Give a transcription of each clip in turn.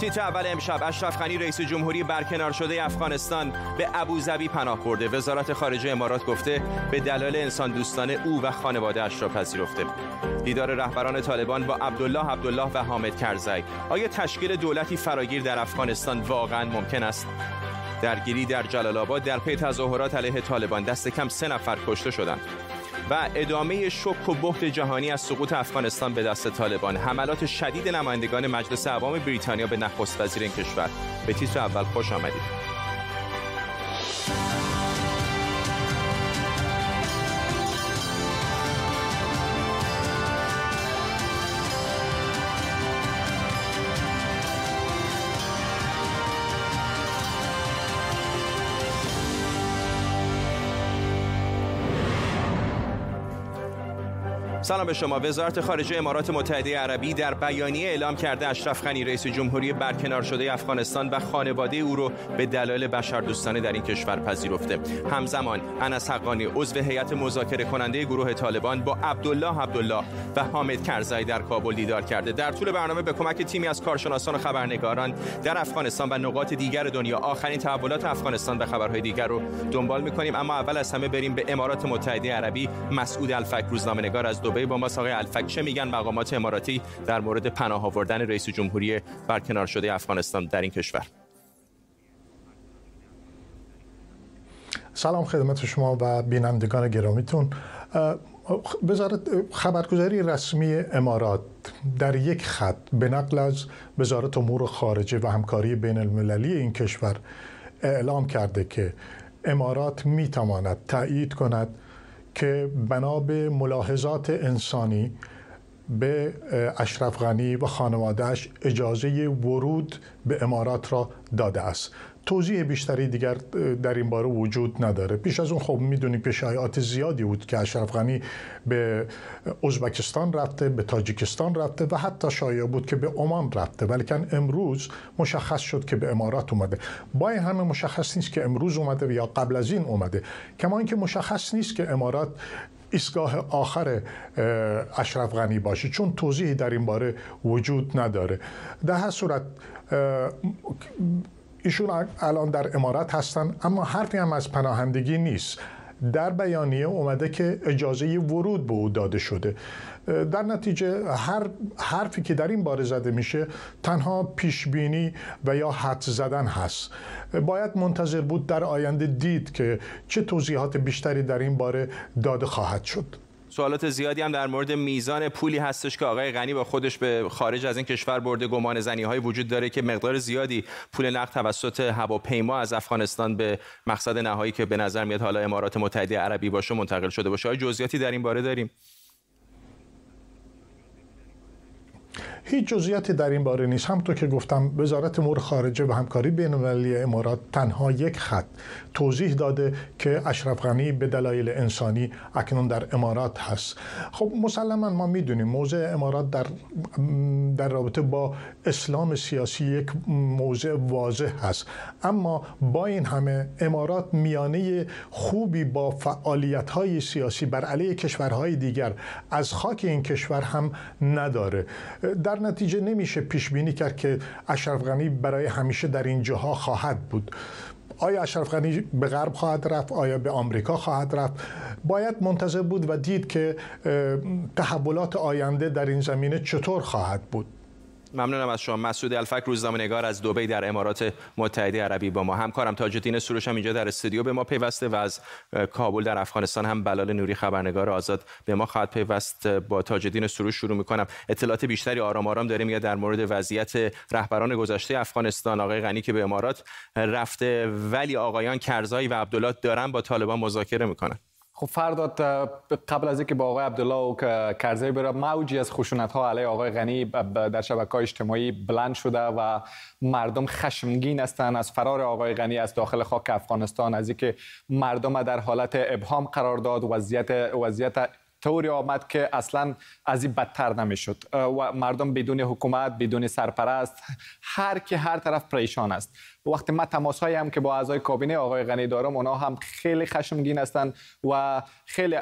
تیتر اول امشب اشرف غنی رئیس جمهوری برکنار شده افغانستان به ابوظبی پناه برده. وزارت خارجه امارات گفته به دلایل انسان دوستانه او و خانواده اش را پذیرفته. دیدار رهبران طالبان با عبدالله عبدالله و حامد کرزی آیا تشکیل دولتی فراگیر در افغانستان واقعا ممکن است؟ درگیری در جلال آباد در پی تظاهرات علیه طالبان. دست کم سه نفر کشته شدند. و ادامه شک و بحت جهانی از سقوط افغانستان به دست طالبان. حملات شدید نمایندگان مجلس عوام بریتانیا به نخست وزیر این کشور. به تیتر اول خوش آمدید. سلام به شما. وزارت خارجه امارات متحده عربی در بیانیه اعلام کرده اشرف غنی رئیس جمهوری برکنار شده افغانستان و خانواده او رو به دلایل بشردوستانه در این کشور پذیرفته. همزمان انس حقانی عضو هیئت مذاکره کننده گروه طالبان با عبدالله عبدالله و حامد کرزی در کابل دیدار کرده. در طول برنامه به کمک تیمی از کارشناسان و خبرنگاران در افغانستان و نقاط دیگر دنیا آخرین تحولات افغانستان و خبرهای دیگر رو دنبال می‌کنیم. اما اول از همه بریم به امارات متحده عربی. مسعود الفک روزنامه‌نگار از دبی با ما آقای الفک چه میگن مقامات اماراتی در مورد پناه آوردن رئیس جمهوری برکنار شده افغانستان در این کشور. سلام خدمت شما و بینندگان گرامیتون. وزارت خبرگزاری رسمی امارات در یک خط به نقل از وزارت امور خارجه و همکاری بین المللی این کشور اعلام کرده که امارات می تواند تایید کند که بنا به ملاحظات انسانی به اشرف غنی و خانوادهش اجازه ورود به امارات را داده است. توضیح بیشتری دیگر در این باره وجود نداره. پیش از اون خب می‌دونیم که شایعات زیادی بود که اشرف غنی به ازبکستان رفته به تاجیکستان رفته و حتی شایع بود که به عمان رفته. ولیکن امروز مشخص شد که به امارات اومده. با این همه مشخص نیست که امروز اومده یا قبل از این اومده. کما اینکه مشخص نیست که امارات ایستگاه آخر اشرف غنی باشه چون توضیحی در این باره وجود نداره. در هر صورت ایشون الان در امارات هستن اما حرفی هم از پناهندگی نیست. در بیانیه اومده که اجازه ورود به او داده شده. در نتیجه هر حرفی که در این باره زده میشه تنها پیش بینی و یا حد زدن هست. باید منتظر بود در آینده دید که چه توضیحات بیشتری در این باره داده خواهد شد. سوالات زیادی هم در مورد میزان پولی هستش که آقای غنی با خودش به خارج از این کشور برده. گمان زنی های وجود داره که مقدار زیادی پول نقد توسط هواپیما از افغانستان به مقصد نهایی که به نظر میاد حالا امارات متحده عربی باشه منتقل شده باشه. های جزئیاتی در این باره داریم؟ هیچ جزئیاتی در این باره نیست. همونطور که گفتم وزارت امور خارجه و همکاری بین المللی امارات تنها یک خط توضیح داده که اشرف غنی به دلایل انسانی اکنون در امارات هست. خب مسلما ما می‌دونیم موضع امارات در در رابطه با اسلام سیاسی یک موضع واضح هست. اما با این همه امارات میانه خوبی با فعالیت های سیاسی بر علیه کشورهای دیگر از خاک این کشور هم نداره. در نتیجه نمیشه پیش بینی کرد که اشرف غنی برای همیشه در این جاها خواهد بود. آیا اشرف غنی به غرب خواهد رفت؟ آیا به آمریکا خواهد رفت؟ باید منتظر بود و دید که تحولات آینده در این زمینه چطور خواهد بود. ممنونم از شما. مسعود الفک روزنامه‌نگار از دبی در امارات متحده عربی با ما. همکارم تاج الدین سروش هم اینجا در استودیو به ما پیوسته و از کابل در افغانستان هم بلال نوری خبرنگار آزاد به ما خواهد پیوست. با تاج الدین سروش شروع می‌کنم. اطلاعات بیشتری آرام آرام داریم. یا در مورد وضعیت رهبران گذشته افغانستان آقای غنی که به امارات رفته ولی آقایان کرزایی و عبدالله دارن با طالبان مذاکره می‌کنن. خب فرداد قبل از اینکه با آقای عبدالله و کرزی بره موجی از خشونت ها علیه آقای غنی در شبکه اجتماعی بلند شده و مردم خشمگین هستند از فرار آقای غنی از داخل خاک افغانستان از اینکه مردم در حالت ابهام قرار داد. وضعیت وضعیت طوری آمد که اصلا از این بدتر نمی‌شد. و مردم بدون حکومت بدون سرپرست هر که هر طرف پریشان است. وقتی ما تماس هم که با اعضای کابینه آقای غنی دارم اونا هم خیلی خشمگین هستند و خیلی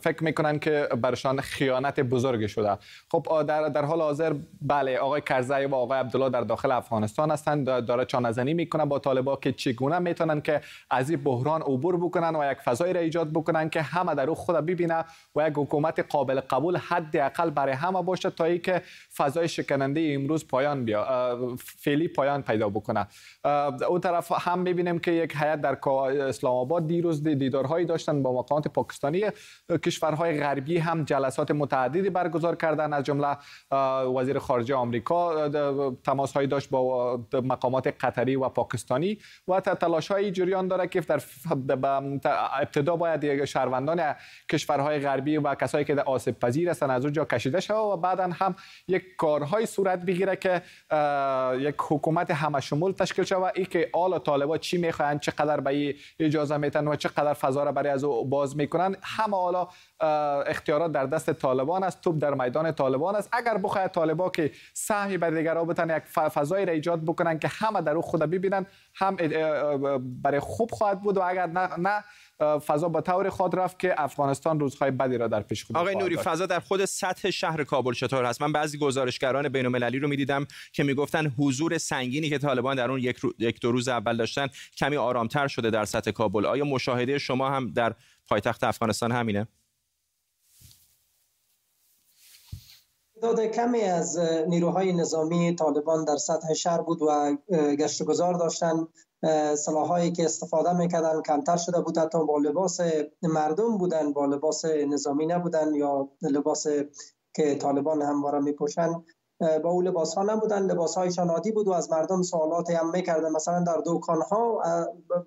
فکر می‌کنن که برشان خیانت بزرگ شده. خب در, در حال حاضر بله آقای کرزی و آقای عبدالله در داخل افغانستان هستند داره چانزنی می‌کنن با طالبا که چگونه می‌تونن که از این بحران عبور بکنن و یک فضای را ایجاد بکنن که همه در او خود ببینه و یک حکومت قابل قبول حداقل برای همه باشه تا ای که فضای شکننده امروز پایان بیا فعلی پایان پیدا بکنه. اون طرف هم می‌بینیم که یک هیئت در اسلام آباد دیروز دیدارهایی داشتن با مقامات پاکستانی کشورهای غربی هم جلسات متعددی برگزار کردن. از جمله وزیر خارجه آمریکا تماس هایی داشت با مقامات قطری و پاکستانی. و تلاش های جریان داره که در ابتدا باید شهروندان کشورهای غربی و کسایی که آسیب پذیر هستن از اونجا کشیده شود و بعدا هم یک کارهای صورت بگیره که یک حکومت همه شمول تشکیل شود. ای که آل طالبا چی می‌خواین چقدر به اجازه میتن و چقدر فضا را برای از او باز می‌کنن همه حالا اختیارات در دست طالبان است توپ در میدان طالبان است. اگر بخواید طالبا که سهمی بر دیگرها بتن یک فضایی را ایجاد بکنن که همه در او خود ببینن هم برای خوب خواهد بود و اگر نه, نه فضا با طور خود رفت که افغانستان روزهای بدی را در پیش خود آقای نوری فضا در خود سطح شهر کابل چطور هست؟ من بعضی گزارشگران بین المللی رو می‌دیدم که می‌گفتن حضور سنگینی که طالبان در اون یک, یک دو روز اول داشتن کمی آرامتر شده در سطح کابل. آیا مشاهده شما هم در پایتخت افغانستان همینه؟ تعداد کمی از نیروهای نظامی طالبان در سطح شهر بود و گشت گذار داشتن سلاحایی که استفاده می‌کردن کمتر شده بود حتی با لباس مردم بودن با لباس نظامی نبودن یا لباس که طالبان همواره میپوشن. با او لباس ها نبودن لباس هایشان عادی بود و از مردم سوالاتی هم می‌کردن. مثلا در دکان ها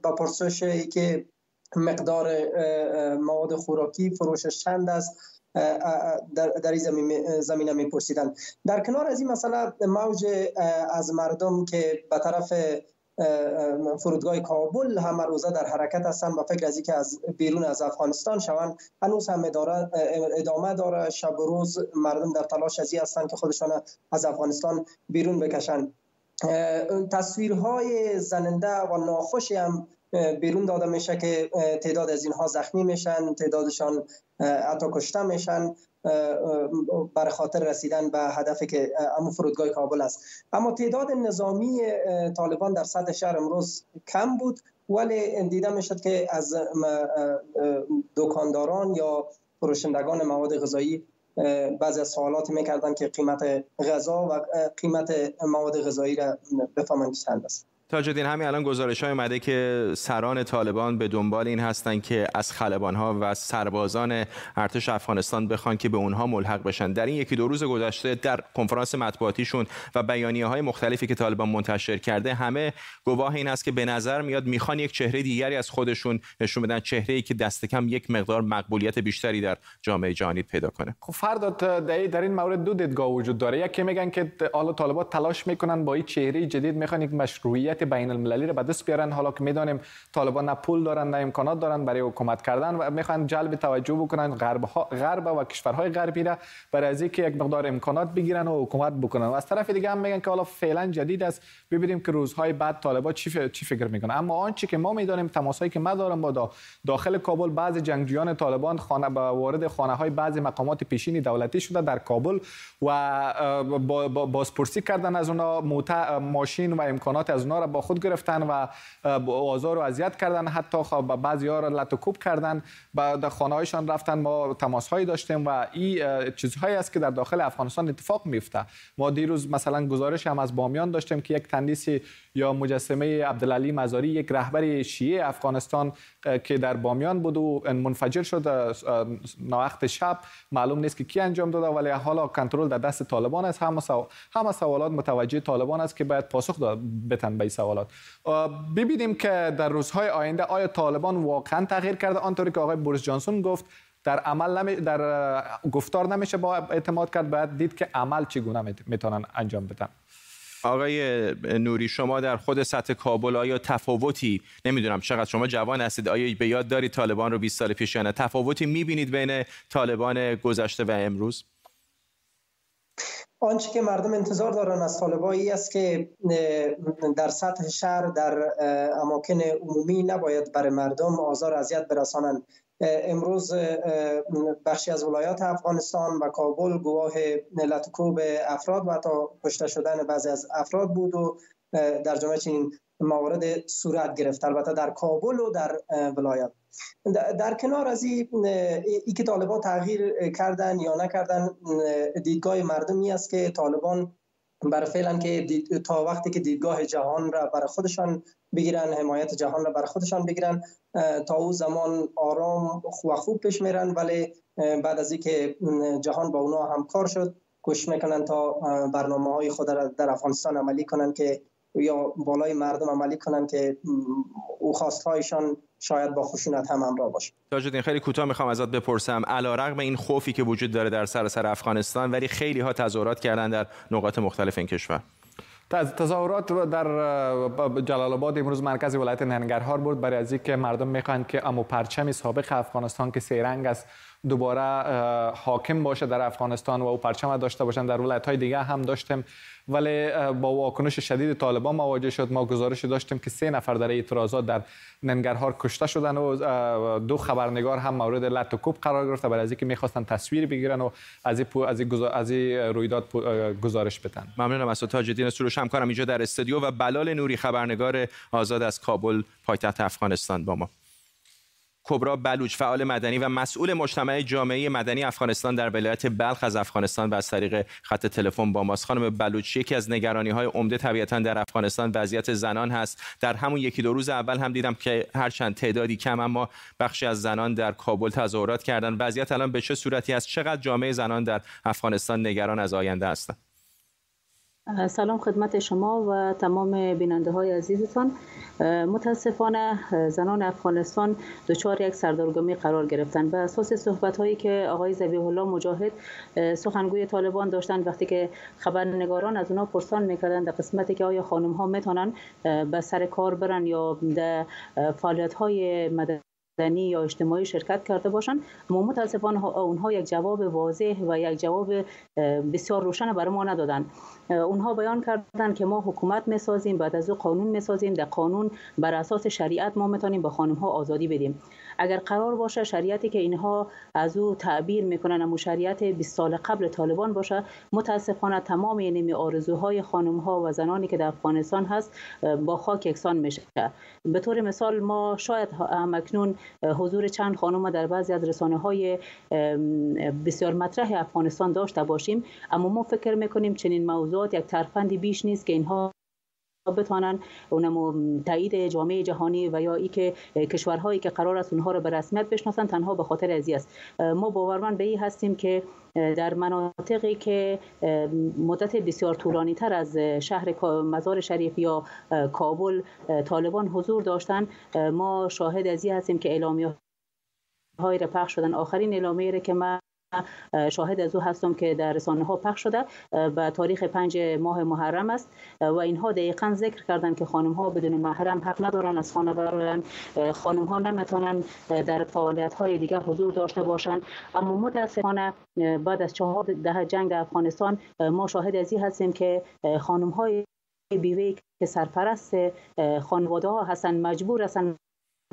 با پرسش که مقدار مواد خوراکی فروشش چند است در, در این زمینه میپرسیدن. در کنار از این مسئله موج از مردم که به طرف فرودگاه کابل هم روزه در حرکت هستن و فکر از که از بیرون از افغانستان شوند. هنوز هم ادامه داره. شب و روز مردم در تلاش ازی هستند که خودشان از افغانستان بیرون بکشن. تصویرهای زننده و ناخوشی هم بیرون داده میشه که تعداد از اینها زخمی میشن تعدادشان حتی کشته میشن بر خاطر رسیدن به هدفی که امو فرودگاه کابل است. اما تعداد نظامی طالبان در صد شهر امروز کم بود ولی دیده می‌شد که از دکانداران یا فروشندگان مواد غذایی بعضی از سوالات می‌کردن که قیمت غذا و قیمت مواد غذایی را بفهمند چند است. تاج الدین همین الان گزارش های اومده که سران طالبان به دنبال این هستند که از خلبان ها و سربازان ارتش افغانستان بخوان که به اونها ملحق بشن. در این یکی دو روز گذشته در کنفرانس مطبوعاتیشون و بیانیه های مختلفی که طالبان منتشر کرده همه گواه این است که به نظر میاد می‌خوان یک چهره دیگری از خودشون نشون بدن چهره ای که دست کم یک مقدار مقبولیت بیشتری در جامعه جهانی پیدا کنه. خب فردا در این مورد دو دیدگاه وجود داره. یکی میگن که حالا طالبان تلاش می‌کنن با این چهره جدید می‌خوان یک مشروعیت بین المللی را به دست بیارن. حالا که می‌دانیم طالبان نه پول دارن نه امکانات دارن برای حکومت کردن و می‌خوان جلب توجه بکنن غرب غرب و کشورهای غربی را برای از اینکه یک مقدار امکانات بگیرن و حکومت بکنن. و از طرف دیگه هم میگن که حالا فعلا جدید است. ببینیم که روزهای بعد طالبان چی چی فکر می‌کنن. اما آنچه که ما می‌دانیم تماسایی که ما دارم با داخل کابل بعض جنگجویان طالبان خانه با وارد خانه های بعضی مقامات پیشینی دولتی شده در کابل و بازپرسی کردن از اونا ماشین و امکانات از اونا را با خود گرفتن و آزار و اذیت کردن حتی خب بعضی ها را لطوکوب کردن. بعد خانه هایشان رفتن ما تماس هایی داشتیم و این چیزهایی است که در داخل افغانستان اتفاق میفته ما دیروز مثلا گزارش هم از بامیان داشتیم که یک تندیسی یا مجسمه عبدالعلی مزاری یک رهبر شیعه افغانستان که در بامیان بود و منفجر شد وقت شب. معلوم نیست که کی انجام داده ولی حالا کنترل در دست طالبان است. همه سوالات متوجه طالبان است که باید پاسخ بتن به سوالات. ببینیم که در روزهای آینده آیا طالبان واقعا تغییر کرده؟ آنطوری که آقای بوریس جانسون گفت در عمل نمی... در گفتار نمیشه با اعتماد کرد باید دید که عمل چگونه می‌تونن انجام بدن. آقای نوری شما در خود سطح کابل آیا تفاوتی نمی‌دونم چقدر شما جوان هستید آیا به یاد دارید طالبان رو 20 سال پیش یا نه تفاوتی می‌بینید بین طالبان گذشته و امروز؟ آنچه که مردم انتظار دارن از طالبایی است که در سطح شهر در اماکن عمومی نباید برای مردم آزار اذیت برسانند. امروز بخشی از ولایات افغانستان و کابل گواه لطکوب افراد و حتی کشته شدن بعضی از افراد بود و در جمعه چنین موارد صورت گرفت. البته در کابل و در ولایات. در کنار از ای که طالبان تغییر کردن یا نکردن دیدگاه مردمی است که طالبان بر فعلا که تا وقتی که دیدگاه جهان را بر خودشان بگیرن حمایت جهان را بر خودشان بگیرن تا او زمان آرام و خوب پیش میرن ولی بعد از اینکه جهان با اونا همکار شد کوشش می‌کنن تا برنامه های خود را در افغانستان عملی کنن که یا بالای مردم عملی کنن که او خواستهایشان شاید با خشونت هم همراه باشه. تاجدین خیلی کوتاه می‌خوام ازت بپرسم. علیرغم این خوفی که وجود داره در سراسر افغانستان ولی خیلی ها تظاهرات کردن در نقاط مختلف این کشور. تظاهرات در جلال آباد امروز مرکز ولایت ننگرهار بود برای از که مردم می‌خواهند که امو پرچم سابق افغانستان که سیرنگ است دوباره حاکم باشه در افغانستان و او پرچم داشته باشن در ولایت های دیگه هم داشتیم. ولی با واکنش شدید طالبان مواجه شد. ما گزارش داشتیم که سه نفر در اعتراضات در ننگرهار کشته شدن و دو خبرنگار هم مورد لط و کوب قرار گرفته برای از اینکه می‌خواستن تصویر بگیرن و از این از رویداد گزارش بدن. ممنونم از تاج الدین سروش. همکارم اینجا در استودیو و بلال نوری خبرنگار آزاد از کابل پایتخت افغانستان با ما. کبرا بلوچ فعال مدنی و مسئول مجتمع جامعه مدنی افغانستان در ولایت بلخ از افغانستان و از طریق خط تلفن با ماست. خانم بلوچ یکی از نگرانی های عمده طبیعتا در افغانستان. وضعیت زنان هست. در همون یکی دو روز اول هم دیدم که هرچند تعدادی کم اما بخشی از زنان در کابل تظاهرات کردن وضعیت الان به چه صورتی است؟ چقدر جامعه زنان در افغانستان نگران از آینده هستند؟ سلام خدمت شما و تمام بیننده های عزیزتان. متاسفانه زنان افغانستان دچار یک سردرگمی قرار گرفتن به اساس صحبت هایی که آقای زبیح الله مجاهد سخنگوی طالبان داشتن وقتی که خبرنگاران از اونا پرسان می‌کردن در قسمتی که آیا خانم ها می‌تونن به سر کار برن یا در فعالیت های مدنی یا اجتماعی شرکت کرده باشند اما متاسفانه اونها یک جواب واضح و یک جواب بسیار روشن برای ما ندادن اونها بیان کردن که ما حکومت می‌سازیم بعد از او قانون می‌سازیم در قانون بر اساس شریعت ما می‌تونیم به خانم ها آزادی بدیم. اگر قرار باشه شریعتی که اینها از او تعبیر می‌کنن اما شریعت 20 سال قبل طالبان باشه متاسفانه تمام این آرزوهای خانم ها و زنانی که در افغانستان هست با خاک یکسان میشه. به طور مثال ما شاید اکنون حضور چند خانم در بعضی از رسانه های بسیار مطرح افغانستان داشته باشیم اما ما فکر می‌کنیم چنین موضوعات یک ترفندی بیش نیست که اینها بتانن اونم تایید جامعه جهانی و یا ای که کشورهایی که قرار است اونها رو به رسمیت بشناسن تنها به خاطر ازی است. ما باورمند به این هستیم که در مناطقی که مدت بسیار طولانی تر از شهر مزار شریف یا کابل طالبان حضور داشتن ما شاهد ازی هستیم که اعلامیه های را پخش شدن. آخرین اعلامیه که من شاهد از او هستم که در رسانه ها پخش شده به تاریخ پنج ماه محرم است. و اینها دقیقا ذکر کردن که خانم ها بدون محرم حق ندارن از خانه برن. خانم ها نمی‌تونن در فعالیت های دیگر حضور داشته باشند اما متاسفانه بعد از چهار ده جنگ در افغانستان ما شاهد از این هستیم که خانم های بیوه که سرپرست خانواده ها هستن مجبور هستن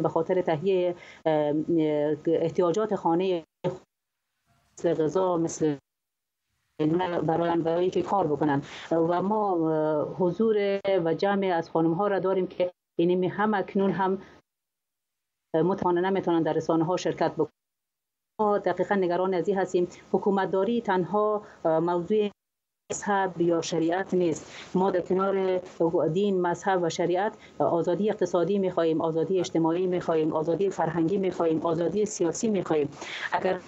به خاطر تهیه احتیاجات خانه مثل غذا مثل برای برای که کار بکنن. و ما حضور و جمع از خانم ها را داریم که اینمی هم اکنون هم متوانه نمی‌تونن در رسانه ها شرکت بکنن ما دقیقا نگران از هستیم. حکومت داری تنها موضوع مذهب یا شریعت نیست. ما در کنار دین مذهب و شریعت آزادی اقتصادی می‌خواهیم آزادی اجتماعی می‌خواهیم آزادی فرهنگی می‌خواهیم آزادی سیاسی می‌خواهیم. اگر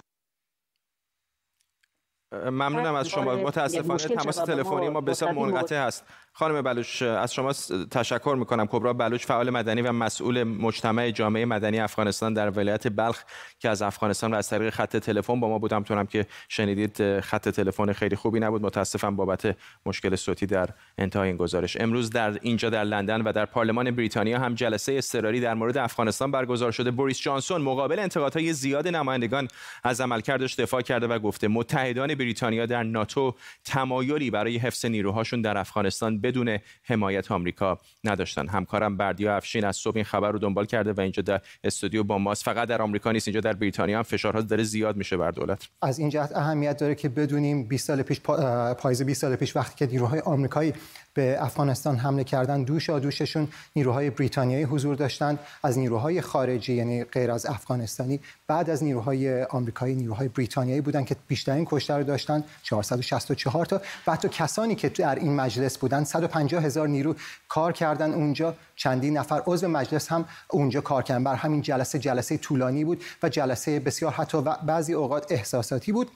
ممنونم از شما. متاسفانه تماس تلفنی ما بسیار منقطع هست. خانم بلوچ از شما تشکر می‌کنم. کبرا بلوچ فعال مدنی و مسئول مجتمع جامعه مدنی افغانستان در ولایت بلخ که از افغانستان و از طریق خط تلفن با ما بودم تونم که شنیدید خط تلفن خیلی خوبی نبود. متاسفم بابت مشکل صوتی در انتهای این گزارش. امروز در اینجا در لندن و در پارلمان بریتانیا هم جلسه اضطراری در مورد افغانستان برگزار شده. بوریس جانسون مقابل انتقادهای زیاد نمایندگان از عملکردش دفاع کرده و گفته متحدان بریتانیا در ناتو تمایلی برای حفظ نیروهاشون در افغانستان بدون حمایت آمریکا نداشتن. همکارم بردیا افشین از صبح این خبر رو دنبال کرده و اینجا در استودیو با ماست. فقط در آمریکا نیست اینجا در بریتانیا هم فشارها داره زیاد میشه بر دولت. از این جهت اهمیت داره که بدونیم 20 سال پیش پاییز 20 سال پیش وقتی که نیروهای آمریکایی به افغانستان حمله کردن دوش دوششون نیروهای بریتانیایی حضور داشتند. از نیروهای خارجی یعنی غیر از افغانستانی بعد از نیروهای آمریکایی نیروهای بریتانیایی بودن که بیشترین کشته رو داشتن. 464 تا. و حتی کسانی که در این مجلس بودن 150 هزار نیرو کار کردن اونجا. چندین نفر عضو مجلس هم اونجا کار کردن. بر همین جلسه جلسه طولانی بود و جلسه بسیار حتی بعضی اوقات احساساتی بود.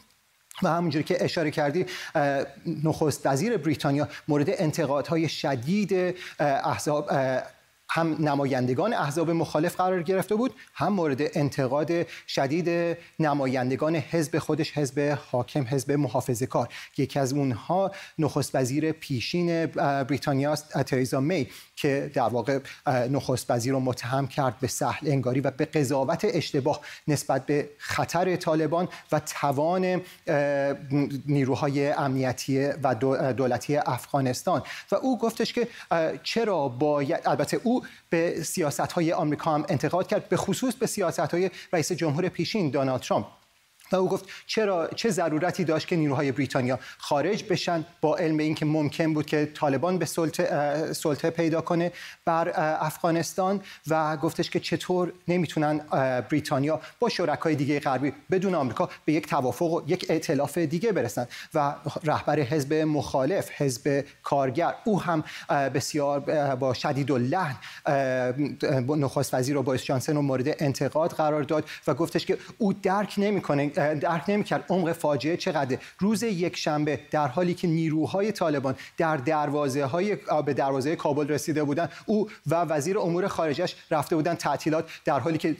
و همونجوری که اشاره کردی نخست وزیر بریتانیا مورد انتقادهای شدید احزاب هم نمایندگان احزاب مخالف قرار گرفته بود هم مورد انتقاد شدید نمایندگان حزب خودش حزب حاکم حزب محافظه کار. یکی از اونها نخست وزیر پیشین بریتانیا تریزا می که در واقع نخست وزیر رو متهم کرد به سهل انگاری و به قضاوت اشتباه نسبت به خطر طالبان و توان نیروهای امنیتی و دولتی افغانستان. و او گفتش که چرا باید البته او به سیاست های آمریکا هم انتقاد کرد به خصوص به سیاست های رئیس جمهور پیشین دونالد ترامپ. و او گفت چرا چه ضرورتی داشت که نیروهای بریتانیا خارج بشن با علم اینکه ممکن بود که طالبان به سلطه, سلطه پیدا کنه بر افغانستان و گفتش که چطور نمی‌تونن بریتانیا با شرکای دیگه غربی بدون آمریکا به یک توافق و یک ائتلاف دیگه برسن و رهبر حزب مخالف حزب کارگر او هم بسیار با شدید و لحن نخست وزیر و بوریس جانسن رو مورد انتقاد قرار داد و گفتش که او درک نمی‌کنه درک نمی‌کرد عمق فاجعه چقدر روز یک شنبه در حالی که نیروهای طالبان در دروازه های به دروازه کابل رسیده بودن او و وزیر امور خارجش رفته بودن تعطیلات در حالی که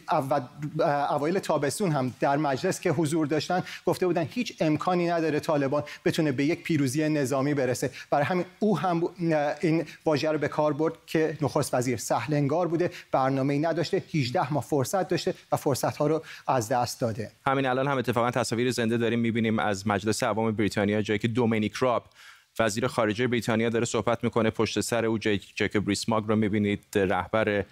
اوایل تابستون هم در مجلس که حضور داشتن گفته بودن هیچ امکانی نداره طالبان بتونه به یک پیروزی نظامی برسه. برای همین او هم این واژه رو به کار برد که نخست وزیر سهل انگار بوده برنامه‌ای نداشته 18 ماه فرصت داشته و فرصت ها رو از دست داده. همین الان هم اتفاقا تصاویر زنده داریم می‌بینیم از مجلس عوام بریتانیا جایی که دومینیک راب وزیر خارجه بریتانیا داره صحبت می‌کنه پشت سر او جیکوب ریسماگ رو می‌بینید رهبر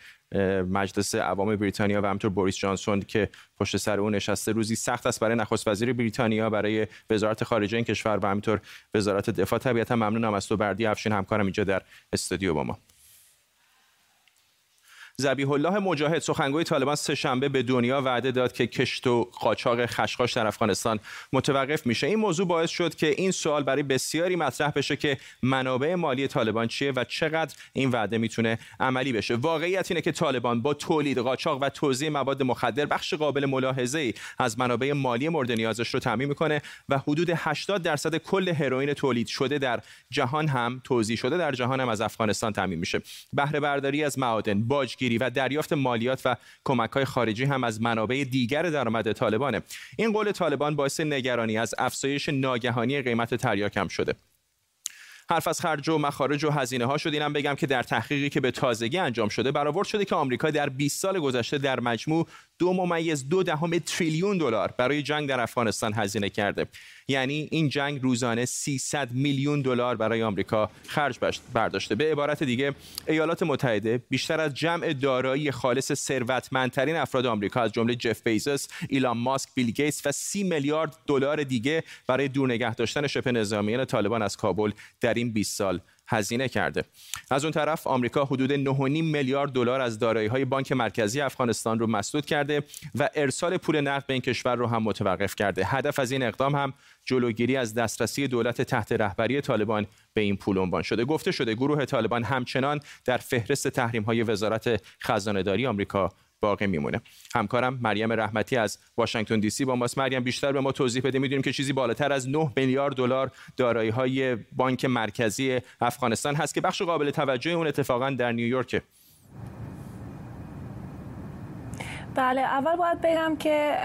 مجلس عوام بریتانیا و همطور بوریس جانسون که پشت سر او نشسته. روزی سخت است برای نخست وزیر بریتانیا برای وزارت خارجه این کشور و همینطور وزارت دفاع. طبیعتا ممنونم از تو بردی افشین همکارم اینجا در استودیو با ما. زبیح الله مجاهد سخنگوی طالبان سه شنبه به دنیا وعده داد که کشت و قاچاق خشخاش در افغانستان متوقف میشه. این موضوع باعث شد که این سوال برای بسیاری مطرح بشه که منابع مالی طالبان چیه و چقدر این وعده می‌تونه عملی بشه. واقعیت اینه که طالبان با تولید قاچاق و توزیع مواد مخدر بخش قابل ملاحظه ای از منابع مالی مورد نیازش رو تامین می‌کنه و حدود 80 درصد کل هروئین تولید شده در جهان هم توزیع شده در جهان هم از افغانستان تامین میشه. بهره برداری از معادن و دریافت مالیات و کمک های خارجی هم از منابع دیگر درآمد طالبانه. این قول طالبان باعث نگرانی از افزایش ناگهانی قیمت تریاک هم شده. حرف از خرج و مخارج و هزینه ها شد. اینم بگم که در تحقیقی که به تازگی انجام شده برآورد شده که آمریکا در 20 سال گذشته در مجموع دو ممیز دو دهم تریلیون دلار برای جنگ در افغانستان هزینه کرده. یعنی این جنگ روزانه 300 میلیون دلار برای آمریکا خرج برداشته. به عبارت دیگه ایالات متحده بیشتر از جمع دارایی خالص ثروتمندترین افراد آمریکا از جمله جف بیزوس، ایلان ماسک، بیل گیتس و 30 میلیارد دلار دیگه برای دور نگه داشتن شبه نظامیان طالبان از کابل در این 20 سال هزینه کرده. از اون طرف آمریکا حدود 9.5 میلیارد دلار از های بانک مرکزی افغانستان رو مسدود کرده و ارسال پول نقد به این کشور رو هم متوقف کرده. هدف از این اقدام هم جلوگیری از دسترسی دولت تحت رهبری طالبان به این پول عنوان شده. گفته شده گروه طالبان همچنان در فهرست تحریم های وزارت خزانه داری آمریکا باقی میمونه. همکارم مریم رحمتی از واشنگتن دی سی با ماست. مریم بیشتر به ما توضیح بده. می‌دونیم که چیزی بالاتر از 9 میلیارد دلار دارایی های بانک مرکزی افغانستان هست که بخش قابل توجه اون اتفاقا در نیویورک بله اول باید بگم که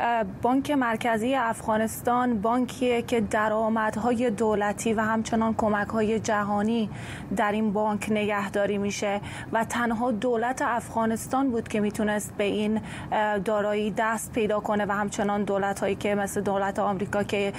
بانک مرکزی افغانستان بانکیه که درآمدهای دولتی و همچنان کمکهای جهانی در این بانک نگهداری میشه و تنها دولت افغانستان بود که می‌تونست به این دارایی دست پیدا کنه و همچنان دولت هایی که مثل دولت آمریکا که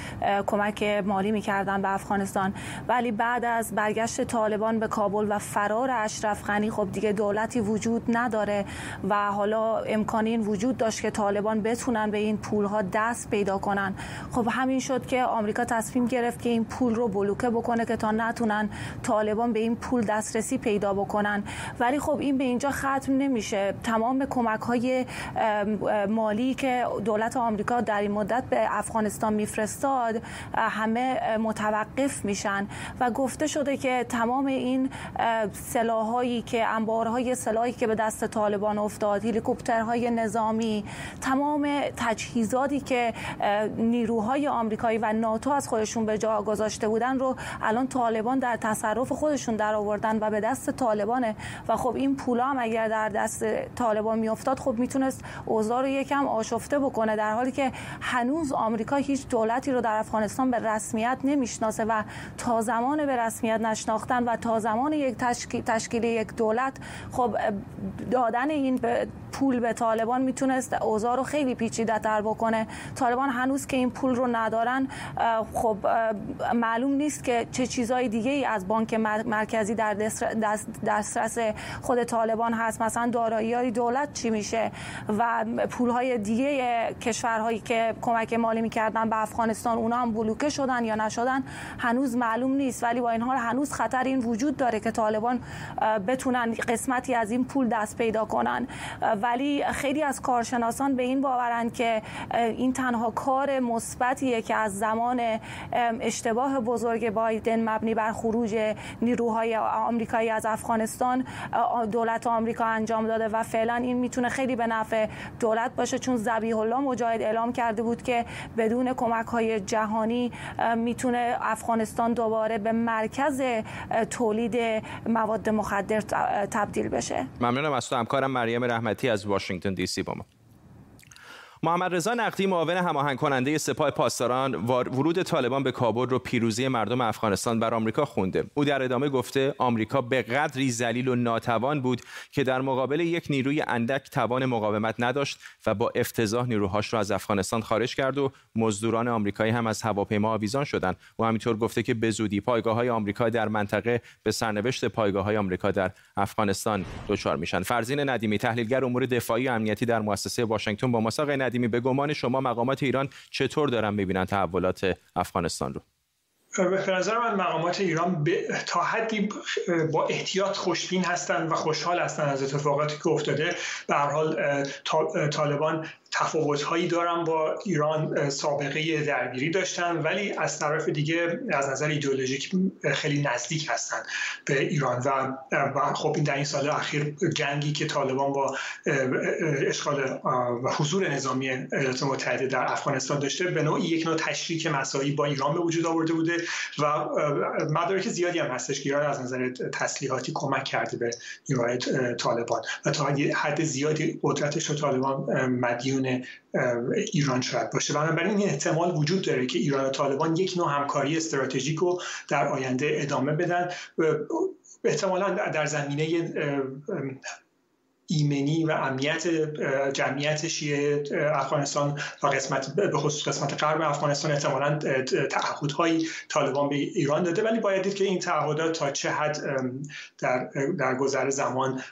کمک مالی می‌کردن به افغانستان. ولی بعد از برگشت طالبان به کابل و فرار اشرف خب دیگه دولتی وجود نداره و حالا امکانی وجود وجود داشت که طالبان بتونن به این پول ها دست پیدا کنن. خب همین شد که آمریکا تصمیم گرفت که این پول رو بلوکه بکنه که تا نتونن طالبان به این پول دسترسی پیدا بکنن. ولی خب این به اینجا ختم نمیشه. تمام کمک های مالی که دولت آمریکا در این مدت به افغانستان میفرستاد همه متوقف میشن. و گفته شده که تمام این سلاحایی که انبارهای سلاحی که به دست طالبان افتاد هلیکوپترهای نظامی تمام تجهیزاتی که نیروهای آمریکایی و ناتو از خودشون به جا گذاشته بودن رو الان طالبان در تصرف خودشون در آوردن و به دست طالبانه. و خب این پولا هم اگر در دست طالبان میافتاد خب می‌تونست اوضاع رو یکم آشفته بکنه در حالی که هنوز آمریکا هیچ دولتی رو در افغانستان به رسمیت نمی‌شناسه و تا زمان به رسمیت نشناختن و تا زمان یک تشکیل یک دولت خب دادن این پول به طالبان می‌تونست اوضاع رو خیلی پیچیده تر بکنه. طالبان هنوز که این پول رو ندارن خب معلوم نیست که چه چیزهای دیگه ای از بانک مرکزی در دسترس خود طالبان هست. مثلا دارایی های دولت چی میشه و پول های دیگه کشورهایی که کمک مالی می‌کردن به افغانستان اونا هم بلوکه شدن یا نشدن هنوز معلوم نیست. ولی با این حال هنوز خطر این وجود داره که طالبان بتونن قسمتی از این پول دست پیدا کنن. ولی خیلی از کارشناسان به این باورند که این تنها کار مثبتیه که از زمان اشتباه بزرگ بایدن مبنی بر خروج نیروهای آمریکایی از افغانستان دولت آمریکا انجام داده و فعلا این می‌تونه خیلی به نفع دولت باشه. چون ذبیح الله مجاهد اعلام کرده بود که بدون کمک های جهانی می‌تونه افغانستان دوباره به مرکز تولید مواد مخدر تبدیل بشه. ممنونم. از تو همکارم مریم رحمتی از واشنگتن دی سی با محمد رضا نقدی معاون هماهنگ کننده سپاه پاسداران ورود طالبان به کابل رو پیروزی مردم افغانستان بر آمریکا خونده. او در ادامه گفته آمریکا به قدری ذلیل و ناتوان بود که در مقابل یک نیروی اندک توان مقاومت نداشت و با افتضاح نیروهاش را از افغانستان خارج کرد و مزدوران آمریکایی هم از هواپیما آویزان شدند. و همینطور گفته که به زودی پایگاه های آمریکا در منطقه به سرنوشت پایگاه های آمریکا در افغانستان دچار میشن. فرزین ندیمی تحلیلگر امور دفاعی و امنیتی در مؤسسه واشنگتن با مساق ندیمی به گمان شما مقامات ایران چطور دارن می‌بینن تحولات افغانستان رو؟ به نظر من مقامات ایران تا حدی با احتیاط خوشبین هستند و خوشحال هستند از اتفاقاتی که افتاده. به هر حال طالبان تفاوت‌هایی دارن با ایران سابقه درگیری داشتن ولی از طرف دیگه از نظر ایدئولوژیک خیلی نزدیک هستن به ایران و, خب این در این سال اخیر جنگی که طالبان با اشغال و حضور نظامی ایالات متحده در افغانستان داشته به نوعی یک نوع تشریک مسایی با ایران به وجود آورده بوده و مدارک زیادی هم هستش که ایران از نظر تسلیحاتی کمک کرده به نیروهای طالبان. و تا حد زیادی قدرتش رو طالبان مدیون ایران شاید باشه. بنابراین این احتمال وجود داره که ایران و طالبان یک نوع همکاری استراتژیک رو در آینده ادامه بدن. احتمالا در زمینه ایمنی و امنیت جمعیت شیعه افغانستان و قسمت به خصوص قسمت غرب افغانستان احتمالا تعهدهایی طالبان به ایران داده. ولی باید دید که این تعهدات تا چه حد در, در گذر زمان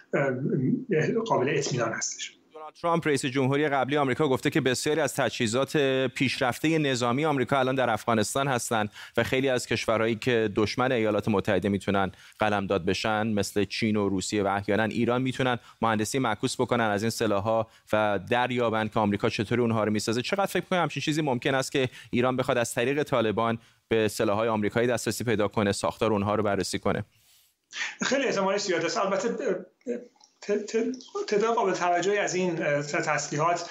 قابل اطمینان هستش. ترامپ رئیس جمهوری قبلی آمریکا گفته که بسیاری از تجهیزات پیشرفته نظامی آمریکا الان در افغانستان هستند و خیلی از کشورهایی که دشمن ایالات متحده می‌تونن قلمداد بشن مثل چین و روسیه و احیانا ایران می‌تونن مهندسی معکوس بکنن از این سلاح‌ها و دریابند که آمریکا چطوری اونها رو می‌سازه. چقدر فکر می‌کنم همچین چیزی ممکن است که ایران بخواد از طریق طالبان به سلاح‌های آمریکایی دسترسی پیدا کنه ساختار اونها رو بررسی کنه؟ خیلی احتمال زیاد است. البته تعداد قابل توجهی از این تسلیحات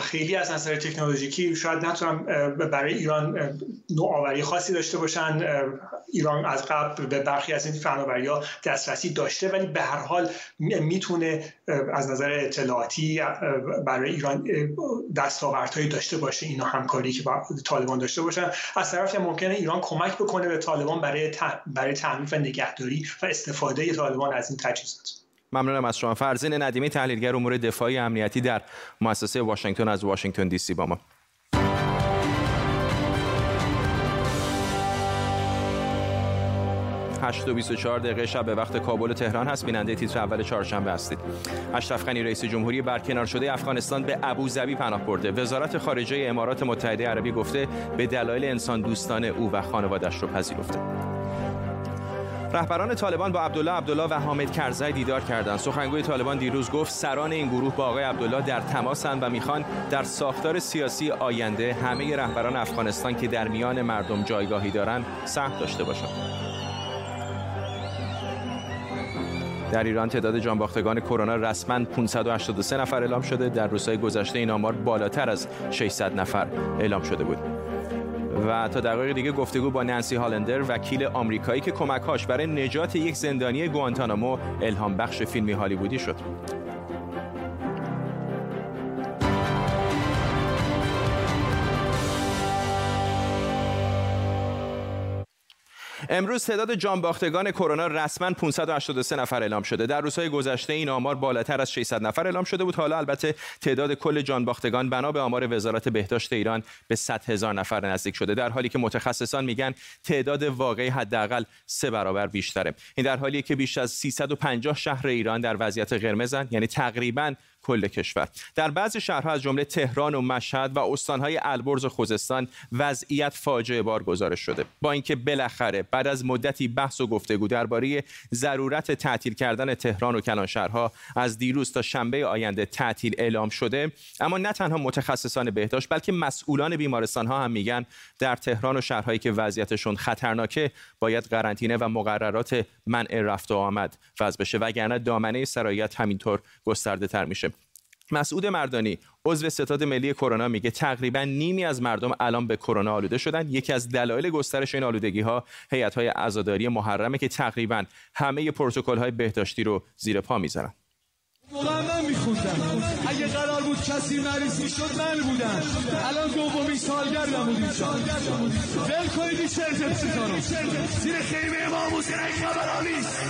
خیلی از نظر تکنولوژیکی شاید نتونم برای ایران نوآوری خاصی داشته باشن. ایران از قبل به برخی از این فناوری ها دسترسی داشته ولی به هر حال می‌تونه از نظر اطلاعاتی برای ایران دستاوردهایی داشته باشه اینا همکاری که با طالبان داشته باشن. از طرف ممکنه ایران کمک بکنه به طالبان برای برای تعمیق و نگهداری و استفاده طالبان از این تجهیزات. ممنونم از شما. فرزین ندیمی تحلیلگر امور دفاعی امنیتی در مؤسسه واشنگتن از واشنگتن دی سی با ما. 8 و 24 دقیقه شب به وقت کابل و تهران هست. بیننده تیتر اول چهارشنبه هستید. اشرف غنی رئیس جمهوری برکنار شده افغانستان به ابوظبی پناه برده. وزارت خارجه امارات متحده عربی گفته به دلایل انسان دوستان او و خانوادش رو پذیرفته. رهبران طالبان با عبدالله عبدالله و حامد کرزی دیدار کردند. سخنگوی طالبان دیروز گفت سران این گروه با آقای عبدالله در تماسند و می‌خوان در ساختار سیاسی آینده همه رهبران افغانستان که در میان مردم جایگاهی دارند سهم داشته باشند. در ایران تعداد جانباختگان کرونا رسما 583 نفر اعلام شده در روزهای گذشته این آمار بالاتر از 600 نفر اعلام شده بود و تا دقایق دیگه گفتگو با نانسی هالندر وکیل آمریکایی که کمکهاش برای نجات یک زندانی گوانتانامو الهام بخش فیلمی هالیوودی شد. امروز تعداد جانباختگان کرونا رسما 583 نفر اعلام شده. در روزهای گذشته این آمار بالاتر از 600 نفر اعلام شده بود. حالا البته تعداد کل جانباختگان بنا به آمار وزارت بهداشت ایران به 100 هزار نفر نزدیک شده. در حالی که متخصصان میگن تعداد واقعی حداقل سه برابر بیشتره. این در حالیه که بیش از 350 شهر ایران در وضعیت قرمزن یعنی تقریبا کل کشور. در بعضی شهرها از جمله تهران و مشهد و استانهای البرز و خوزستان وضعیت فاجعه بار گزارش شده. با اینکه بالاخره بعد از مدتی بحث و گفتگو درباره ضرورت تعطیل کردن تهران و کلانشهرها از دیروز تا شنبه آینده تعطیل اعلام شده اما نه تنها متخصصان بهداشت بلکه مسئولان بیمارستان ها هم میگن در تهران و شهرهایی که وضعیتشون خطرناکه باید قرنطینه و مقررات منع رفت و آمد وضع بشه وگرنه دامنه سرایت همینطور گسترده تر میشه. مسعود مردانی عضو ستاد ملی کرونا میگه تقریبا نیمی از مردم الان به کرونا آلوده شدن. یکی از دلایل گسترش این آلودگی ها هیئت های عزاداری محرمه که تقریبا همه پروتکل های بهداشتی رو زیر پا می‌ذارن. من میخوندم اگه قرار بود کسی مریض می‌شد من بودم. الان دومین سالگردم بود دل کنید این شرط زیر خیمه امام حسین خبرها نیست.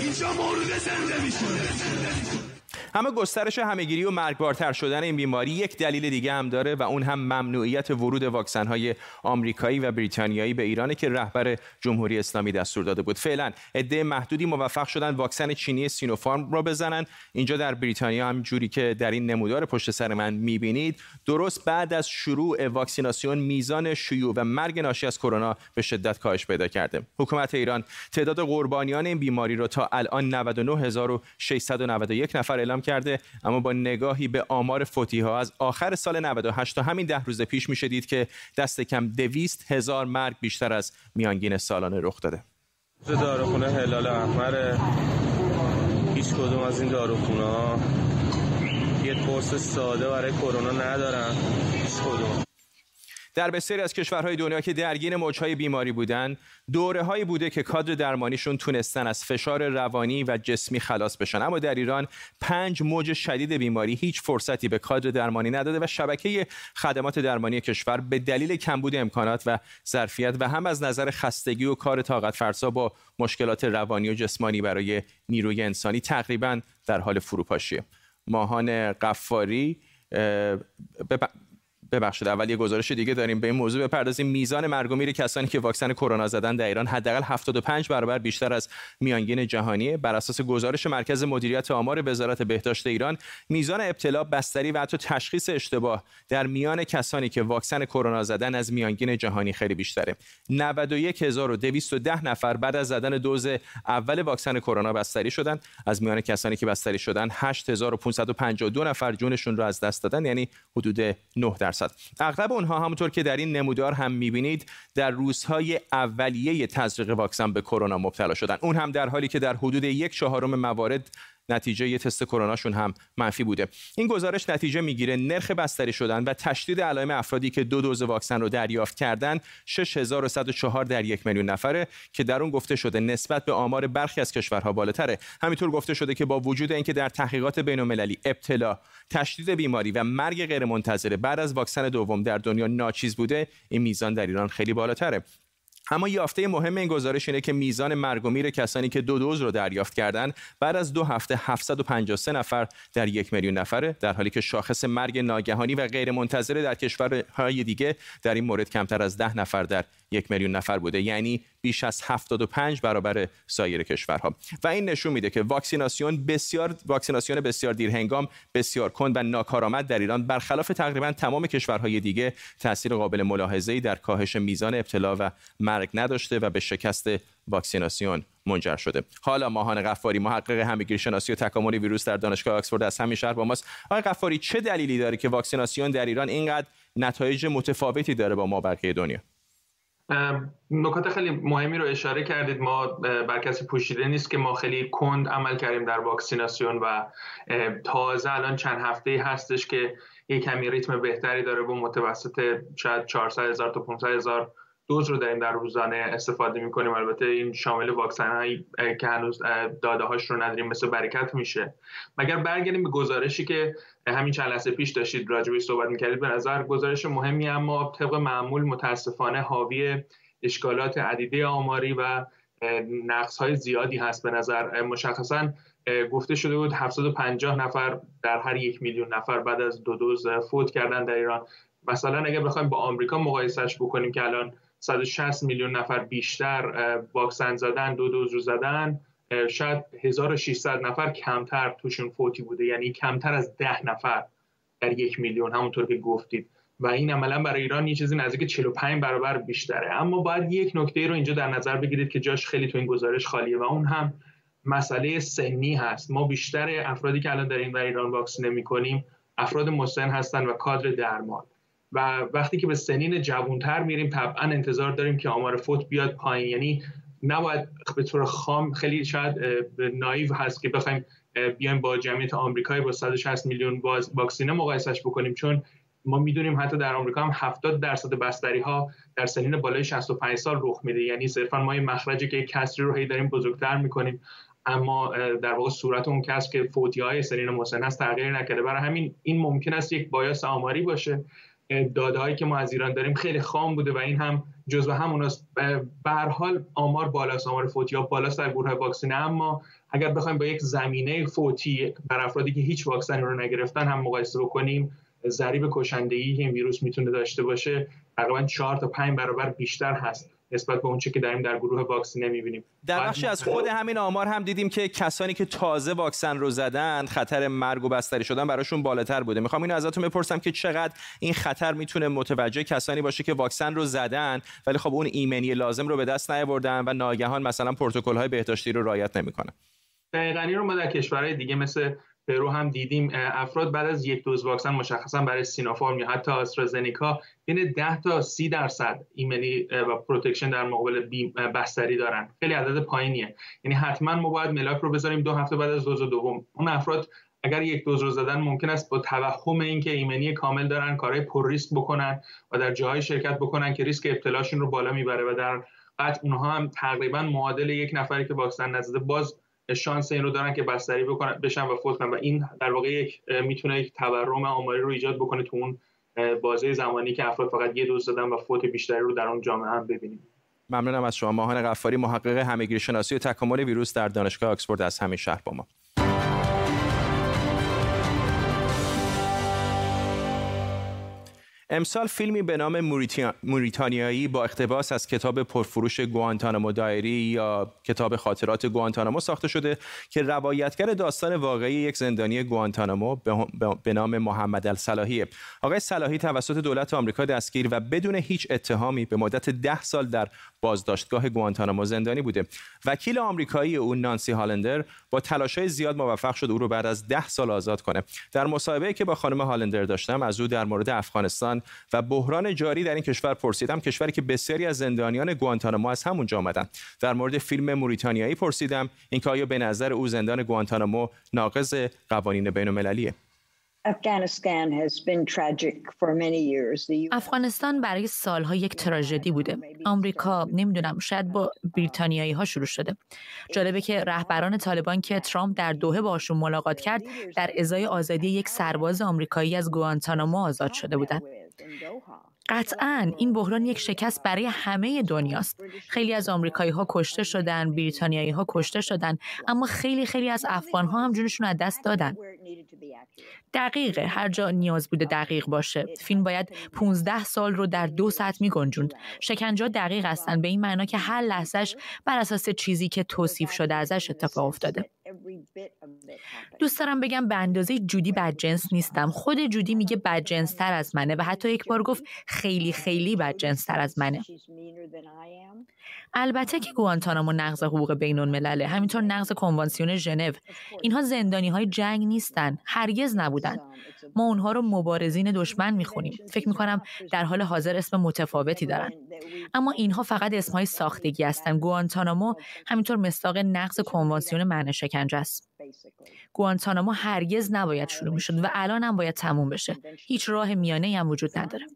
اینجا مورد زنده میشه. اما گسترش همهگیری و مرگبارتر شدن این بیماری یک دلیل دیگه هم داره و اون هم ممنوعیت ورود واکسن های آمریکایی و بریتانیایی به ایرانه که رهبر جمهوری اسلامی دستور داده بود. فعلا عده محدودی موفق شدن واکسن چینی سینوفارم را بزنن. اینجا در بریتانیا هم جوری که در این نمودار پشت سر من می‌بینید درست بعد از شروع واکسیناسیون میزان شیوع و مرگ ناشی از کرونا به شدت کاهش پیدا کرده. حکومت ایران تعداد قربانیان این بیماری را تا الان 99691 نفر اعلام کرده اما با نگاهی به آمار فوتی ها از آخر سال 98 تا همین ده روز پیش میشه دید که دست کم دویست هزار مرگ بیشتر از میانگین سالانه رخ داده. داروخونه هلال احمر هیچ کدوم از این داروخونه ها یه قرص ساده برای کرونا ندارن. هیچ کدوم. در بسیاری از کشورهای دنیا که درگیر موجهای بیماری بودن دوره هایی بوده که کادر درمانیشون تونستن از فشار روانی و جسمی خلاص بشن. اما در ایران پنج موج شدید بیماری هیچ فرصتی به کادر درمانی نداده و شبکه خدمات درمانی کشور به دلیل کمبود امکانات و ظرفیت و هم از نظر خستگی و کار طاقت فرسا با مشکلات روانی و جسمانی برای نیروی انسانی تقریبا در حال فروپاشیه. ماهان قفاری ببخشید اول یه گزارش دیگه داریم. به این موضوع بپردازیم. میزان مرگ و میر کسانی که واکسن کرونا زدن در ایران حداقل 75 برابر بیشتر از میانگین جهانی بر اساس گزارش مرکز مدیریت آمار وزارت بهداشت ایران میزان ابتلا بستری و حتی تشخیص اشتباه در میان کسانی که واکسن کرونا زدن از میانگین جهانی خیلی بیشتره. 91210 نفر بعد از زدن دوز اول واکسن کرونا بستری شدن. از میان کسانی که بستری شدن 8552 نفر جونشون رو از دست دادن یعنی حدود 9 درصد. اغلب اونها همونطور که در این نمودار هم می‌بینید در روزهای اولیه تزریق واکسن به کرونا مبتلا شدن. اون هم در حالی که در حدود یک چهارم موارد نتیجه یه تست کروناشون هم منفی بوده. این گزارش نتیجه می‌گیره نرخ بستری شدن و تشدید علائم افرادی که دو دوز واکسن رو دریافت کردن 6104 در یک میلیون نفره که در اون گفته شده نسبت به آمار برخی از کشورها بالاتره. همینطور گفته شده که با وجود اینکه در تحقیقات بین‌المللی ابتلا تشدید بیماری و مرگ غیرمنتظره بعد از واکسن دوم در دنیا ناچیز بوده این میزان در ایران خیلی بالاتره. اما یافته مهم این گزارش اینه که میزان مرگ و میر کسانی که دو دوز رو دریافت کردن بعد از دو هفته 753 نفر در یک میلیون نفره در حالی که شاخص مرگ ناگهانی و غیر منتظره در کشورهای دیگه در این مورد کمتر از ده نفر در یک میلیون نفر بوده. یعنی بیش از 75 برابر سایر کشورها. و این نشون میده که واکسیناسیون بسیار واکسیناسیون بسیار دیر هنگام بسیار کند و ناکارآمد در ایران. برخلاف تقریبا تمام کشورهای دیگه تاثیر قابل ملاحظه‌ای در کاهش میزان ابتلا و مرگ نداشته و به شکست واکسیناسیون منجر شده. حالا ماهان قفاری محقق همگیر شناسی و تکامل ویروس در دانشگاه آکسفورد از همین شهر با ماست. آقای قفاری چه دلیلی داره که واکسیناسیون در ایران اینقدر نتایج متفاوتی داره با ما بقیه دنیا؟ نکات خیلی مهمی رو اشاره کردید. ما بر کسی پوشیده نیست که ما خیلی کند عمل کردیم در واکسیناسیون و تازه الان چند هفته هستش که یک کمی ریتم بهتری داره و متوسط شاید 400 هزار تا 500 هزار دوز رو داریم در روزانه استفاده می‌کنیم. البته این شامل واکسن هایی که هنوز داده هاش رو نداریم مثل برکت میشه. مگر برگردیم به گزارشی که همین چند لحظه پیش داشتید راجبش صحبت می‌کردید؟ به نظر گزارش مهمی اما طبق معمول متاسفانه حاوی اشکالات عدیده آماری و نقص های زیادی هست به نظر. مشخصا گفته شده بود 750 نفر در هر یک میلیون نفر بعد از دو دوز فوت کردن در ایران. مثلا اگر بخوایم با آمریکا مقایسش بکنیم که الان 160 میلیون نفر بیشتر واکسن زدن دو دوز رو زدن. شاید 1600 نفر کمتر توشون فوتی بوده. یعنی کمتر از ده نفر در یک میلیون همونطور که گفتید. و این عملا برای ایران یه چیزی نزدیک 45 برابر بیشتره. اما باید یک نکته رو اینجا در نظر بگیرید که جاش خیلی تو این گزارش خالیه و اون هم مسئله سنی هست. ما بیشتر افرادی که الان در این ایران واکسینه می‌کنیم افراد مسن هستن و کادر درمان. و وقتی که به سنین جوانتر میریم طبعا انتظار داریم که آمار فوت بیاد پایین. یعنی نباید به طور خام خیلی شاید نایو هست که بخوایم بیایم با جمعیت آمریکایی با 160 میلیون واکسینه مقایسش بکنیم. چون ما می‌دونیم حتی در آمریکا هم 70 درصد بستری ها در سنین بالای 65 سال رخ میده. یعنی صرفا ما این مخرجی که کسری رو هی داریم بزرگتر می‌کنیم. اما در واقع صورت اون کس که فوتی های سنین مسن هست تغییر نکرده. برای همین این ممکن است یک بایاس آماری باشه. داده که ما از ایران داریم خیلی خام بوده و این هم جزو همون است. به هر حال آمار بالاست آمار فوتی ها بالاست در گروه واکسینه اما اگر بخوایم با یک زمینه فوتی بر افرادی که هیچ واکسن رو نگرفتن هم مقایسه بکنیم ضریب کشندگی که این ویروس می‌تونه داشته باشه تقریبا 4 تا 5 برابر بیشتر هست. نسبت به اونچه که داریم در گروه واکسینه می‌بینیم در بخشی از خود همین آمار هم دیدیم که کسانی که تازه واکسن رو زدن خطر مرگ و بستری شدن براشون بالاتر بوده. می‌خوام اینو ازتون بپرسم که چقدر این خطر می‌تونه متوجه کسانی باشه که واکسن رو زدن ولی خب اون ایمنی لازم رو به دست نیاوردن و ناگهان مثلا پروتکل های بهداشتی رو رعایت نمی‌کنن. دقیقاً رو ما در کشورهای دیگه مثل پرو هم دیدیم. افراد بعد از یک دوز واکسن مشخصا برای سینوفارم یا حتی آسترازنیکا بین 10 تا 30 درصد ایمنی و protection در مقابل بستری دارن. خیلی عدد پایینیه. یعنی حتما ما باید ملاک رو بذاریم دو هفته بعد از دوز دوم. اون افراد اگر یک دوز رو زدن ممکن است با توهم اینکه ایمنی کامل دارن کارهای پر ریسک بکنن و در جاهای شرکت بکنن که ریسک ابتلاشون رو بالا می‌بره و در قطع اونها هم تقریبا معادل یک نفری که واکسن نزده باز شانس این رو دارن که بستری بکنن بشن و فوت کنن. و این در واقع یک می‌تونه یک تورم آماری رو ایجاد بکنه تو اون بازه زمانی که افراد فقط یه دوز دادن و فوت بیشتری رو در اون جامعه هم ببینیم. ممنونم از شما. ماهان غفاری محقق همگیری شناسی و تکامل ویروس در دانشگاه آکسفورد از همین شهر با ما. امسال فیلمی به نام موریتانیایی با اقتباس از کتاب پرفروش گوانتانامو دایری یا کتاب خاطرات گوانتانامو ساخته شده که روایتگر داستان واقعی یک زندانی گوانتانامو به نام محمد الصلاحی. آقای صلاحی توسط دولت آمریکا دستگیر و بدون هیچ اتهامی به مدت ده سال در بازداشتگاه گوانتانامو زندانی بوده. وکیل آمریکایی او نانسی هالندر با تلاشهای زیاد موفق شد او رو بعد از ده سال آزاد کنه. در مصاحبه که با خانم هالندر داشتم از او در مورد افغانستان و بحران جاری در این کشور پرسیدم کشوری که بسیاری از زندانیان گوانتانامو از همونجا آمدن. در مورد فیلم موریتانیایی پرسیدم اینکه آیا به نظر او زندان گوانتانامو ناقض قوانین بین المللیه افغانستان برای سالها یک تراژدی بوده. آمریکا نمی‌دونم شاید با بریتانیایی ها شروع شده. جالبه که رهبران طالبان که ترامپ در دوحه باشون ملاقات کرد در ازای آزادی یک سرباز آمریکایی از گوانتانامو آزاد شده بودند. قطعا این بحران یک شکست برای همه دنیاست. خیلی از آمریکایی ها کشته شدن بریتانیایی ها کشته شدن اما خیلی خیلی از افغان ها هم جونشون از دست دادن. دقیقه هر جا نیاز بوده دقیق باشه. فیلم باید 15 سال رو در دو ساعت می گنجوند شکنجا دقیق هستن. به این معنا که هر لحظهش بر اساس چیزی که توصیف شده ازش اتفاق افتاده. دوست دارم بگم به اندازه جودی بدجنس نیستم. خود جودی میگه بدجنس تر از منه و حتی یک بار گفت خیلی خیلی بدجنس تر از منه. البته که گوانتانامو نقض حقوق بین الملله همینطور نقض کنوانسیون ژنو. اینها زندانی های جنگ نیستن هرگز نبودن. ما اونها رو مبارزین دشمن می‌خونیم. فکر می‌کنم در حال حاضر اسم متفاوتی دارن. اما اینها فقط اسمهای ساختگی هستن. گوانتانامو همینطور مستاق نقض کنوانسیون منع شکنجه است گوانتانامو هرگز نباید شروع می‌شد و الان هم باید تموم بشه. هیچ راه میانه هم وجود نداره.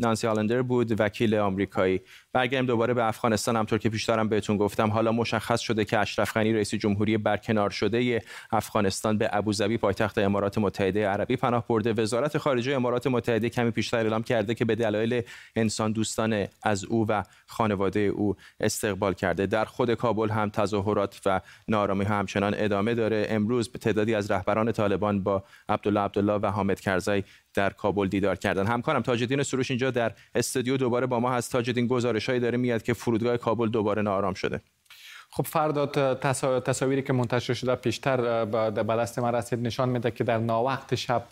نانسی آلندر بود وکیل آمریکایی. برگردیم دوباره به افغانستان. همطور که پیشترم بهتون گفتم حالا مشخص شده که اشرف غنی رئیس جمهوری برکنار شده افغانستان به ابوظبی پایتخت امارات متحده عربی پناه برده. وزارت خارجه امارات متحده کمی پیشتر اعلام کرده که به دلایل انسان دوستان از او و خانواده او استقبال کرده. در خود کابل هم تظاهرات و نارامی همچنان ادامه داره. امروز به تعدادی از رهبران طالبان با عبدالله عبدالله و حامد کرزی در کابل دیدار کردن. همکارم تاجدین سروش اینجا در استودیو دوباره با ما هست. تاجدین گزارشهایی داره میاد که فرودگاه کابل دوباره نارام شده. خب فرداد تصاویری که منتشر شده پیشتر به دست من رسید نشان میده که در ناوقت شب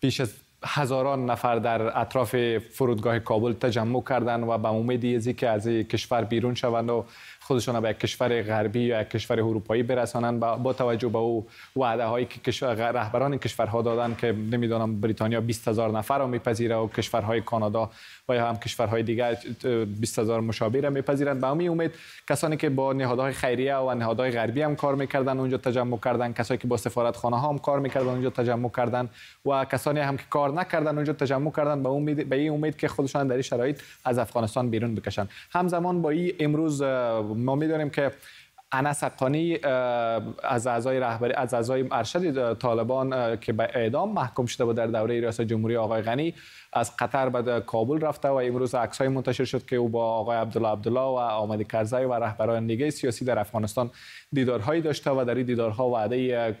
بیش از هزاران نفر در اطراف فرودگاه کابل تجمع کردند و به امید که از کشور بیرون شوند و خودشان به یک کشور غربی یا یک کشور اروپایی برسانند با توجه به او وعده هایی که کشور رهبران کشورها دادن که نمی‌دونم بریتانیا 20 هزار نفر رو میپذیره و کشورهای کانادا و یا هم کشورهای دیگر 20 هزار مشابه را میپذیرند به امی امید کسانی که با نهادهای خیریه و نهادهای غربی هم کار می‌کردن اونجا تجمع کردن. کسانی که با سفارتخانه ها هم کار می‌کردن اونجا تجمع کردن. و کسانی هم که کار نکردن اونجا تجمع کردن. به امید به این امید که خودشان در شرایط از افغانستان بیرون بکشن. همزمان با این امروز ما می‌دونیم که انس حقانی از اعضای رهبری از اعضای ارشد طالبان که به اعدام محکوم شده بود در دوره ریاست جمهوری آقای غنی از قطر به کابل رفته و امروز عکس های منتشر شد که او با آقای عبدالله عبدالله و آمدی کرزی و رهبران دیگه سیاسی در افغانستان دیدارهایی داشته و در این دیدارها وعده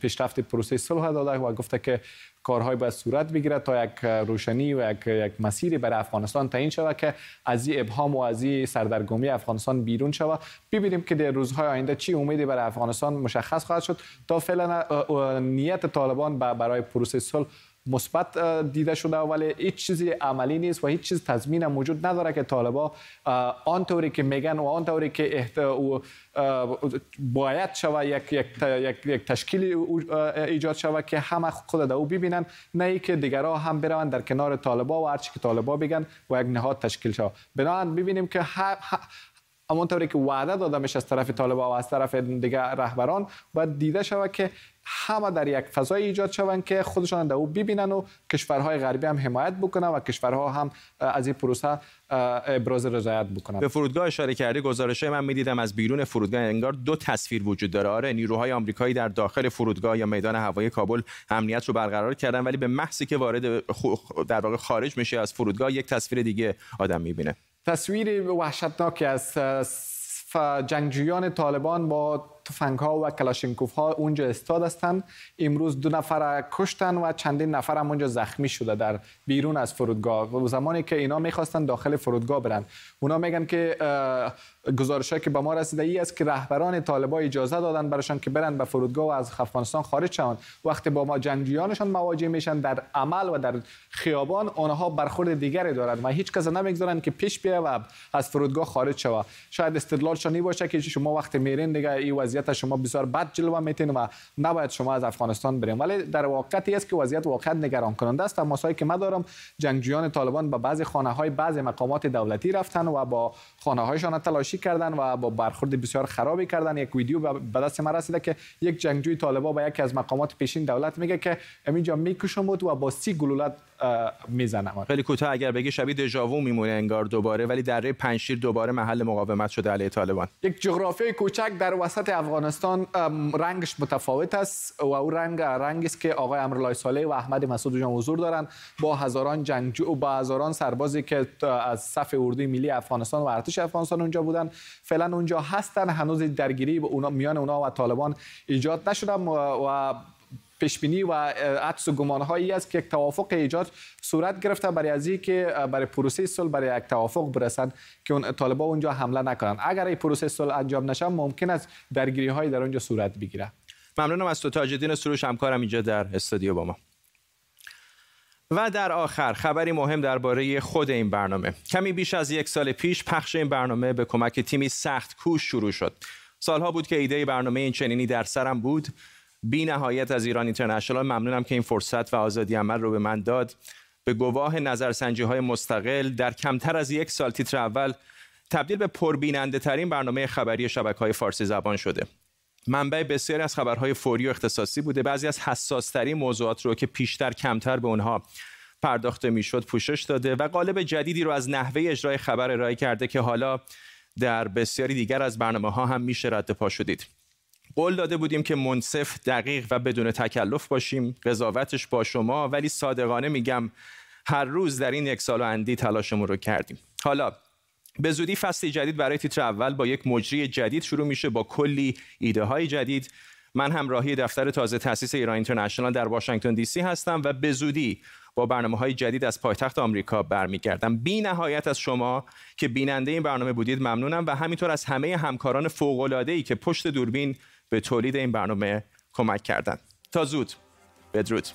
پیشرفت پروسه صلح داده و گفته که کارهای باید صورت بگیرد تا یک روشنی و یک, یک مسیری برای افغانستان تعیین شود که از این ابهام و از این سردرگمی افغانستان بیرون شود. ببینیم که در روزهای آینده چی امیدی برای افغانستان مشخص خواهد شد. تا فعلا نیت طالبان برای پروسه صلح مثبت دیده شده ولی هیچ چیزی عملی نیست و هیچ چیز تضمین موجود نداره که طالبا آنطوری که میگن و آنطوری که احت... باید شوه یک, یک, یک, یک تشکیل ایجاد شوه که همه خود او ببینن نه ای که دیگرها هم بروند در کنار طالبا و هرچی که طالبا بگن و یک نهاد تشکیل شوه بنابراین ببینیم که همونطوری که وعده داده میشه از طرف طالبا و از طرف دیگر رهبران باید دیده شود که همه در یک فضای ایجاد شوند که خودشان در او ببینن و کشورهای غربی هم حمایت بکنن و کشورها هم از این پروسه ابراز رضایت بکنن. به فرودگاه اشاره کردی گزارش من می‌دیدم از بیرون فرودگاه انگار دو تصویر وجود داره. آره نیروهای آمریکایی در داخل فرودگاه یا میدان هوایی کابل امنیت رو برقرار کردن ولی به محضی که وارد در واقع خارج میشه از فرودگاه یک تصویر دیگه آدم می‌بینه. تصویر وحشتناکی از جنگجویان طالبان با تفنگ ها و کلاشینکوف ها اونجا استاد هستند امروز دو نفر کشتن و چندین نفر هم اونجا زخمی شده در بیرون از فرودگاه. و زمانی که اینا می‌خواستن داخل فرودگاه برن. اونا میگن که گزارش که به ما رسیده ای است که رهبران طالبا اجازه دادن براشان که برن به فرودگاه و از افغانستان خارج شوند. وقتی با ما جنگجویانشان مواجه میشن در عمل و در خیابان آنها برخورد دیگری دارند و هیچ کس نمی‌گذارن که پیش بیا و از فرودگاه خارج شوه شاید استدلالشان باشه که شما وقتی میرین دیگه این وضعیت شما بسیار بد جلوه میتین و نباید شما از افغانستان بریم. ولی در واقعیت است که وضعیت واقعا نگران کننده است. مسایی که ما دارم جنگجویان طالبان به بعضی خانه های بعضی مقامات دولتی رفتن و با خانه هایشان تلاشی کردن و با برخورد بسیار خرابی کردن. یک ویدیو به دست ما رسیده که یک جنگجوی طالبا به یکی از مقامات پیشین دولت میگه که همینجا می‌کشم و با سی گلولت می‌زنم. خیلی کوتاه اگر بگی شبیه دژاوو میمونه انگار دوباره ولی دره پنشیر دوباره محل مقاومت شده علیه طالبان. یک جغرافی کوچک در وسط افغانستان رنگش متفاوت است و او رنگ رنگی است که آقای امرالله صالح و احمد مسعود جان حضور دارند. با هزاران جنگجو و با هزاران سربازی که از صف اردوی ملی افغانستان و ارتش افغانستان اونجا بودن. فعلا اونجا هستن هنوز درگیری به اونا میان اونا و طالبان ایجاد نشده و پیش بینی و عدس و گمان هایی است که یک توافق ایجاد صورت گرفته برای از که برای پروسه صلح برای یک توافق برسند که اون طالبان اونجا حمله نکنند. اگر این پروسه صلح انجام نشه ممکن است درگیری های در اونجا صورت بگیره ممنونم از تو تاج الدین سروش. همکارم اینجا در استودیو با ما. و در آخر خبری مهم درباره خود این برنامه. کمی بیش از یک سال پیش پخش این برنامه به کمک تیمی سخت کوش شروع شد. سالها بود که ایده برنامه این چنینی در سرم بود. بی نهایت از ایران اینترنشنال. ممنونم که این فرصت و آزادی عمل رو به من داد. به گواه نظرسنجی های مستقل در کمتر از یک سال تیتر اول تبدیل به پربیننده ترین برنامه خبری شبکه های فارسی زبان شده. منبع بسیاری از خبرهای فوری و اختصاصی بوده. بعضی از حساسترین موضوعات رو که پیشتر کمتر به اونها پرداخته می‌شد پوشش داده و قالب جدیدی رو از نحوه اجرای خبر ارائه کرده که حالا در بسیاری دیگر از برنامه ها هم میشه رد پا شدید. قول داده بودیم که منصف دقیق و بدون تکلف باشیم. قضاوتش با شما ولی صادقانه میگم هر روز در این یک سال و اندی تلاشمون رو کردیم. حالا به زودی فصل جدید برای تیتر اول با یک مجری جدید شروع میشه با کلی ایده های جدید. من همراهی دفتر تازه تاسیس ایران اینترنشنال در واشنگتن دی سی هستم و به زودی با برنامه های جدید از پایتخت آمریکا برمیگردم. بی نهایت از شما که بیننده این برنامه بودید ممنونم و همینطور از همه همکاران فوق ای که پشت دوربین به تولید این برنامه کمک کردند تا زود. بدرود.